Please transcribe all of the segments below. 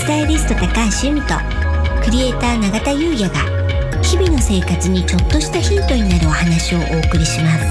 スタイリスト高橋由美とクリエイター永田優也が日々の生活にちょっとしたヒントになるお話をお送りします。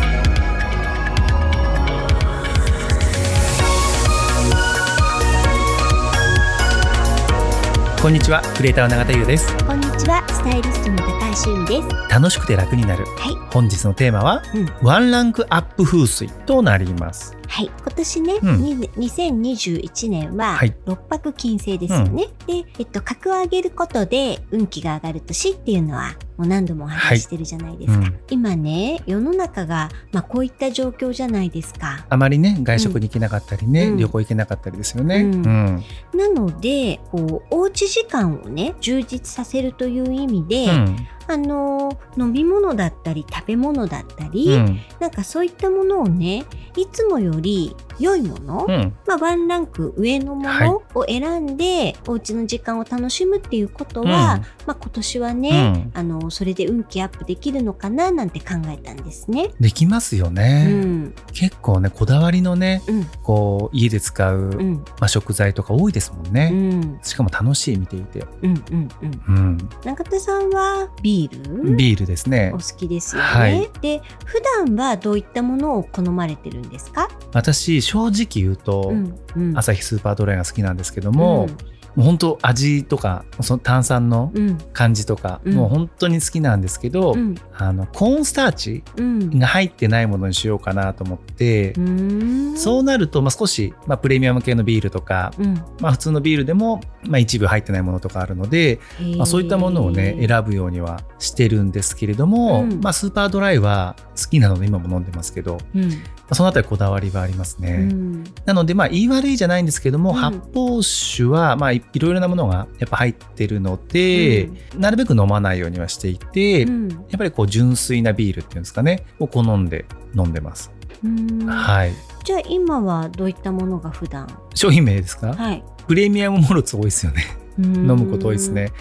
こんにちはクリエイターの永田優です。こんにちは。スタイリストの高橋由美です。楽しくて楽になる。はい。本日のテーマは、うん。ワンランクアップ風水となります。はい、今年ね、うん。に2021年ははい。六白金星ですよね。で、えっと、格を上げることで運気が上がる年っていうのはもう何度もお話ししてるじゃないですか。うん。今ね、世の中が、まあ、こういった状況じゃないですか。あまりね外食に行けなかったりね、うん。旅行行けなかったりですよね、なので、こう、おうち時間をね、充実させるという意味で、うん。あの、飲み物だったり食べ物だったり、うん。なんかそういったものをね、いつもより良いもの、うん。まあ、ワンランク上のもはい。のを選んで、お家の時間を楽しむっていうことは、うん。まあ、今年はね、うん。あのそれで運気アップできるのかななんて考えたんですね。できますようね、ん、結構ねこだわりのねうん、こう家で使う、うん、まあ、食材とか多いですもんね、うん、しかも楽しい見ていて、うん、うん、うん。うん、中田さんはビール？ビールですね。お好きですよね。はい。で、普段はどういったものを好まれてるんですか？私正直言うと、うん、うん、朝日スーパードライが好きなんですけども、もう本当味とかその炭酸のうん、感じとか、うん。もう本当に好きなんですけど、うん、あのコーンスターチうん、が入ってないものにしようかなと思って、うん、そうなると、まあ、少し、まあ、プレミアム系のビールとか、うん、まあ、普通のビールでも、まあ、一部入ってないものとかあるので、まあ、そういったものをね選ぶようにはしてるんですけれども、うん。まあ、スーパードライは好きなので今も飲んでますけど、まうん、あそのあたりこだわりはありますね。うん、なのでまあ言い悪いじゃないんですけども、うん。発泡酒はまあいいろいろなものがやっぱ入ってるので、なるべく飲まないようにはしていて、うん、やっぱりこう純粋なビールっていうんですかねを好んで飲んでます。うんはい。じゃあ今はどういったものが普段？商品名ですか、はいプレミアムモルツ多いですよね。飲飲むこと多いですね。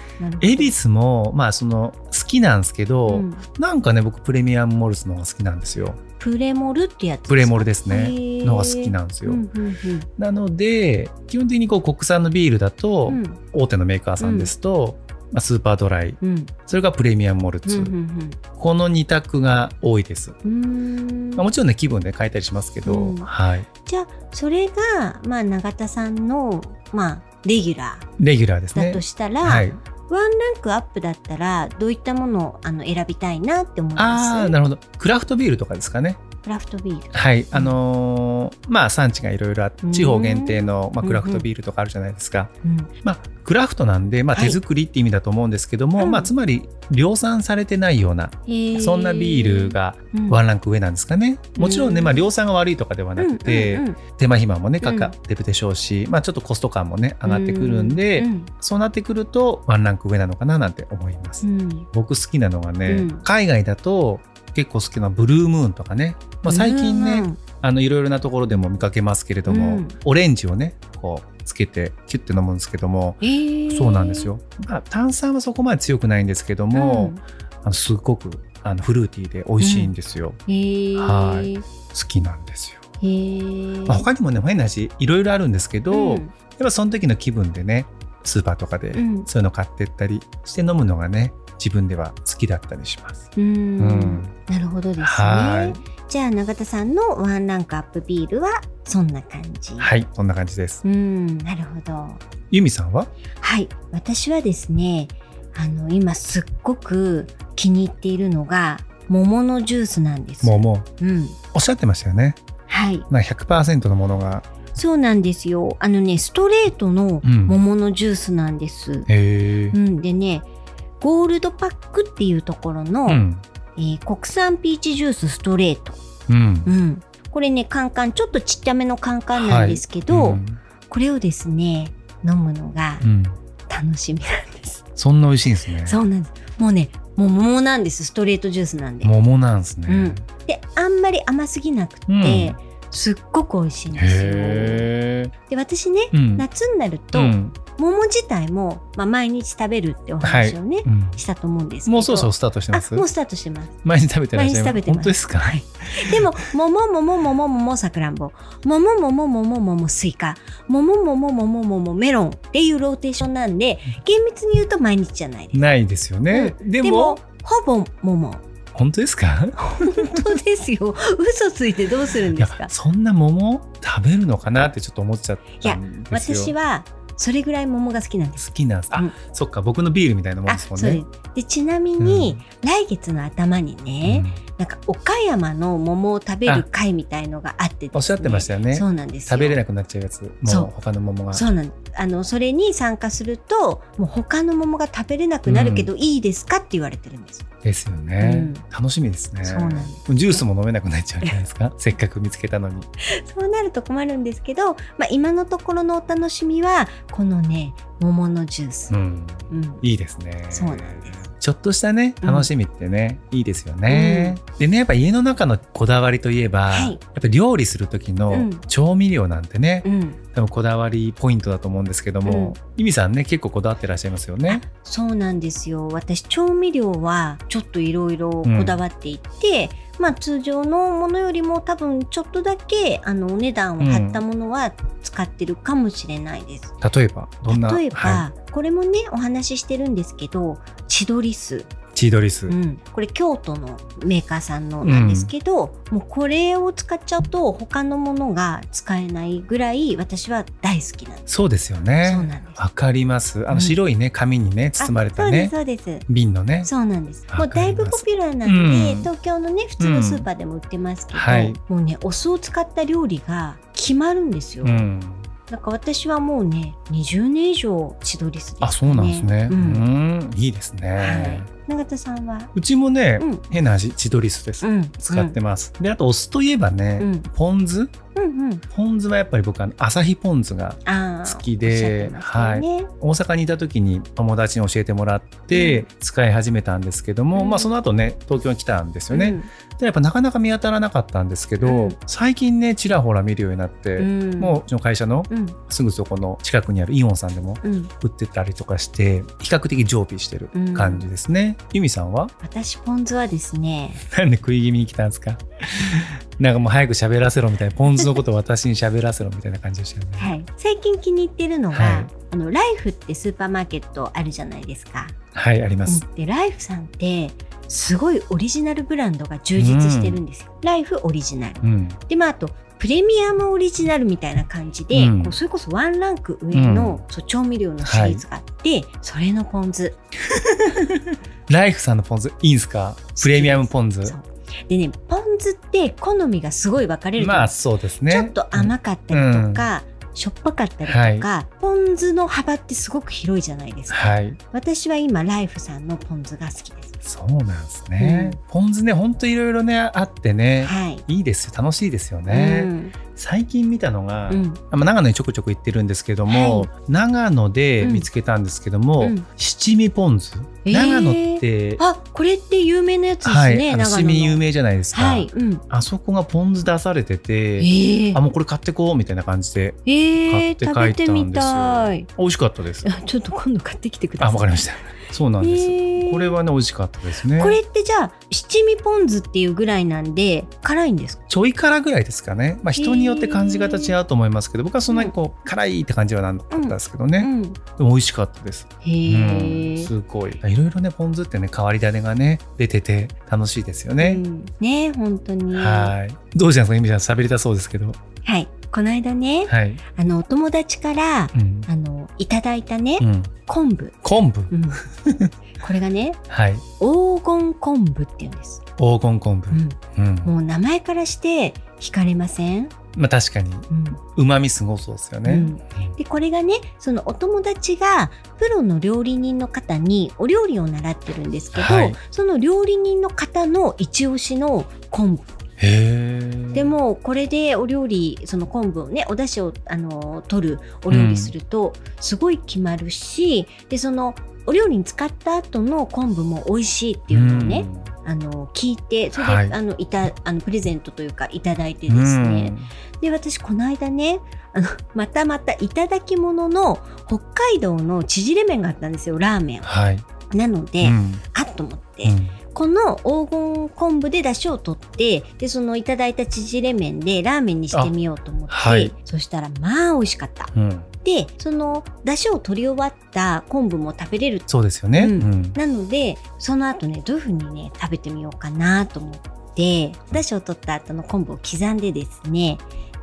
恵比寿もまあその好きなんですけど、うん。なんかね僕プレミアムモルツの方が好きなんですよ。プレモルってやつプレモルですへね。ー。のが好きなんですよ。うんうんなので基本的にこう国産のビールだと、うん。大手のメーカーさんですと、まあ、スーパードライうん。それがプレミアムモルうツ、んうん。この2択が多いです、うんうん。まあ、もちろんね気分で変えたりしますけど、うん。はい。じゃあそれがまあ永田さんのまあレギュラレギュラーですね。ーだとしたら、はい。ワンランクアップだったらどういったものをあの選びたいなって思います？ああなるほど。クラフトビールとかですかねクラフトビール。はいあのーまあ産地がいろいろあってうん。地方限定の、まあ、うんクラフトビールとかあるじゃないですか、うん。まあクラフトなんで、まあ、はい。手作りって意味だと思うんですけども、うん。まあ、つまり量産されてないようなへー。そんなビールがうん。ワンランク上なんですかね。もちろんね、うんまあ、量産が悪いとかではなくて、うんうんうん。手間暇もねかうん。かってるでしょうし、まあ、ちょっとコスト感もね上がってくるんで、うんそうなってくるとワンランク上なのかななんて思います。うん。僕好きなのがね、うん。海外だと結構好きなブルームーンとかね、まあ、最近ね、うんあのいろいろなところでも見かけますけれども、うん。オレンジをねこうつけてキュッて飲むんですけども、へー。そうなんですよ、まあ、炭酸はそこまで強くないんですけども、うん。あのすっごくあのフルーティーで美味しいんですよ、へー。はい。好きなんですよ、へー。まあ、他にもね変な話いろいろあるんですけど、うん。やっぱその時の気分でねスーパーとかでうん。そういうの買ってったりして飲むのがね自分では好きだったりします。うん。うん。なるほどですね。はじゃあ永田さんのワンランクアップビールはそんな感じ。はいそんな感じです。うんなるほど。ユミさんは？はい私はですねあの今すっごく気に入っているのが桃のジュースなんです。もうん。おっしゃってましたよね。はい。なんか100%のものが。そうなんですよ。あのねストレートのうん。桃のジュースなんです、へえう。んでねゴールドパックっていうところの、うん。えー国産ピーチジュースストレート。うん。うん、これねカンカンちょっとちっちゃめのカンカンなんですけど、うんこれをですね飲むのがうん。楽しみなんです、そんな美味しいんですね。そうなんです。もうねもう桃なんです。ストレートジュースなんで。桃なんですね。うん。であんまり甘すぎなくて、うんすっごく美味しいんですよ。で私ね、うん。夏になると、うん。桃自体も、まあ、毎日食べるってお話をね、うん。したと思うんですけど。もうそろそろスタートしてます？あもうスタートしてます。毎日食べて毎日食べてます。本当ですか、はい。でも桃桃桃桃さくらんぼ。桃桃桃桃スイカ桃桃桃桃メロンっていうローテーションなんで厳密に言うと毎日じゃないですないですよね、でもでもほぼ桃本当ですか？本当ですよ。嘘ついてどうするんいやですか？そんな桃食べるのかなってちょっと思っちゃったんですよ。私はそれぐらい桃が好きなんです。好きなんです。あ、うん。そっか僕のビールみたいなもんあですもんね。でちなみに、来月の頭にね、うんなんか岡山の桃を食べる会みたいのがあってですね。おっしゃってましたよね。そうなんですよ。食べれなくなっちゃうやつ。もそう。う他の桃が。そうなんあのそれに参加するともう他の桃が食べれなくなるけど、いいですかって言われてるんですですよね、うん。楽しみですね。そうなんでジュースも飲めなくなっちゃうんじゃないですか。せっかく見つけたのに。そうなると困るんですけど、まあ、今のところのお楽しみはこのね桃のジュース、うん。うん。いいですね。そうなんですちょっとしたねうん。楽しみってね、いいですよね、でねやっぱ家の中のこだわりといえば、はい。やっぱ料理する時うのん。調味料なんてね、うん、多分こだわりポイントだと思うんですけども、ゆみさんね結構こだわってらっしゃいますよね。あそうなんですよ。私調味料はちょっといろいろこだわっていて、まあ通常のものよりも多分ちょっとだけあのお値段を張ったものは使ってるかもしれないです。例えばどんな？例えば、はこれもねお話ししてるんですけどチドリス、い、チードリス、うん、これ京都のメーカーさんのなんですけど、もうこれを使っちゃうと他のものが使えないぐらい私は大好きなんです。そうですよね。わかります。あうん。の白いね紙にね包まれたあねそうですそうです。瓶のね。そうなんです。わもうだいぶポピュラーなので、うん。東京のね普通のスーパーでも売ってますけど、はい。もうねお酢を使った料理が決まるんですよ。うんなんか私はもうね20年以上千鳥酢です、ね。あそうなんですねううんんいいですね、はい。永田さんは、うちもね、うん。変な味チドリスです、うん、使ってます、であとお酢といえばね、うん。ポン酢。うんうん。ポン酢はやっぱり僕あの朝日ポン酢が好きでおっしゃってましたよね大阪にいた時に友達に教えてもらって使い始めたんですけども、うん。まあその後ね東京に来たんですよね、でやっぱなかなか見当たらなかったんですけど、うん。最近ねちらほら見るようになって、うん、もううちの会社のうん。すぐそこの近くにあるイオンさんでもうん、売ってたりとかして比較的常備してる感じですね、ユミさんは？私ポン酢はですねなんで食い気味に来たんですか？なんかもう早く喋らせろみたいなポン酢のことを私に喋らせろみたいな感じでしたよね。はい。最近気に入ってるのが、はい。あのライフってスーパーマーケットあるじゃないですか。はいあります、うん。でライフさんってすごいオリジナルブランドが充実してるんですよ。ライフオリジナル。うん。でまああとプレミアムオリジナルみたいな感じで、うん。こうそれこそワンランク上の、そう調味料のシリーズがあって、それのポン酢。ライフさんのポン酢いいんすか？プレミアムポン酢。でねポン酢って好みがすごい分かれるまあそうですね。ちょっと甘かったりとか、しょっぱかったりとか、ポン酢の幅ってすごく広いじゃないですか。はい。私は今ライフさんのポン酢が好きです。そうなんですね、ポン酢ねほんといろいろねあってね、はい。いいですよ。楽しいですよね、うん最近見たのが、うん。あまあ長野にちょくちょく行ってるんですけども、はい。長野で見つけたんですけども、うん。七味ポン酢、えー。長野ってあこれって有名なやつですね、はい七味有名じゃないですか、はい、うん、あそこがポン酢出されてえて、ー。あもうこれ買ってこうみたいな感じでえー、買って帰ったんですよ。たい。美味しかったです。あちょっと今度買ってきてください。あわかりましたそうなんです、えー。これはね美味しかったですね。これってじゃあ七味ポン酢っていうぐらいなんで辛いんですか？ちょい辛ぐらいですかね、まあ、人によって感じ方違うと思いますけど僕はそんなにこう辛いって感じはなかったですけどね、うん。でも美味しかったです、へうん、え、すごい。いろいろねポン酢ってね変わり種がね出てて楽しいですよね、うん。ね本当に。はい。どうしたんですかゆみちゃん喋りたそうですけど。はいこの間ねはい、あのお友達からうん。あのいただいたね、うん、昆布、昆布？うん。これがねはい。黄金昆布って言うんです、黄金昆布、もう名前からして惹かれません、まあ確かに。うまみすごそうですよね、うん。でこれがねそのお友達がプロの料理人の方にお料理を習ってるんですけど、はい。その料理人の方の一押しの昆布でもこれでお料理その昆布をねお出汁をあの取るお料理するとすごい決まるし、でそのお料理に使った後の昆布も美味しいっていうのをね、あの聞いてそれで、はい、あのいたあのプレゼントというかいただいてですね、で私この間ねあのまたまたいただき物の北海道の縮れ麺があったんですよラーメン。はい、なので、うん、あっと思って。うんこの黄金昆布で出汁を取ってでそのいただいた縮れ麺でラーメンにしてみようと思って、はい、そしたらまあ美味しかった。うん、でその出汁を取り終わった昆布も食べれるそうですよね、うん、なのでその後ねどういうふうにね食べてみようかなと思って出汁を取った後の昆布を刻んでですね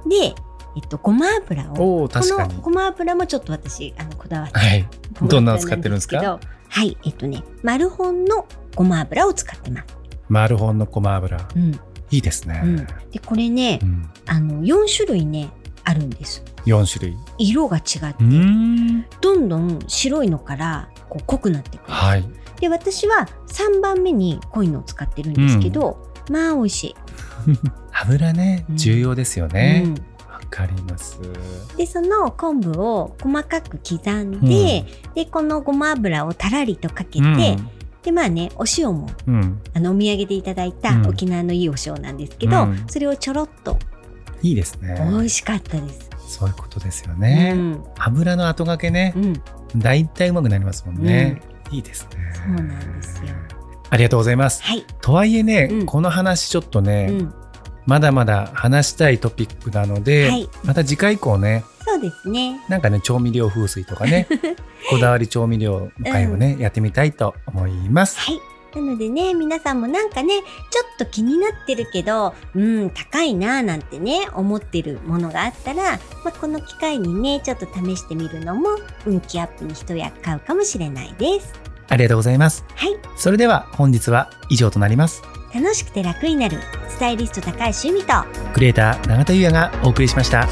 でえっと、ごま油をこのごま油もちょっと私あのこだわって、はい、どんなの使ってるんですか？はい。えっとねマルホンのごま油を使ってます。マルホンのごま油、うん、いいですね、うん、でこれね、うん、あの4種類ねあるんです。4種類。色が違ってどんどん白いのからこう濃くなってくる、はい、で私は3番目に濃いのを使ってるんですけど、まあ美味しい。油ね重要ですよね、かります。でその昆布を細かく刻んで、うん、でこのごま油をたらりとかけて、うん、でまあねお塩も、うん、あのお土産でいただいた沖縄のいいお塩なんですけど、それをちょろっと。いいですね。美味しかったです。そういうことですよね、油の後がけね、だいたいうまくなりますもんね、いいですね。そうなんですよ。ありがとうございます、はい、とはいえね、この話ちょっとね、まだまだ話したいトピックなので、はい、また次回以降ねそうですねなんかね調味料風水とかね こだわり調味料の回をね、うん、やってみたいと思います。はいなのでね、皆さんもなんかね、ちょっと気になってるけど、うん、高いなぁなんてね、思ってるものがあったら、まあ、この機会にね、ちょっと試してみるのも、運気アップに一役買うかもしれないです。ありがとうございます。はい。それでは本日は以上となります。楽しくて楽になるスタイリスト高橋由美とクリエイター永田優也がお送りしました。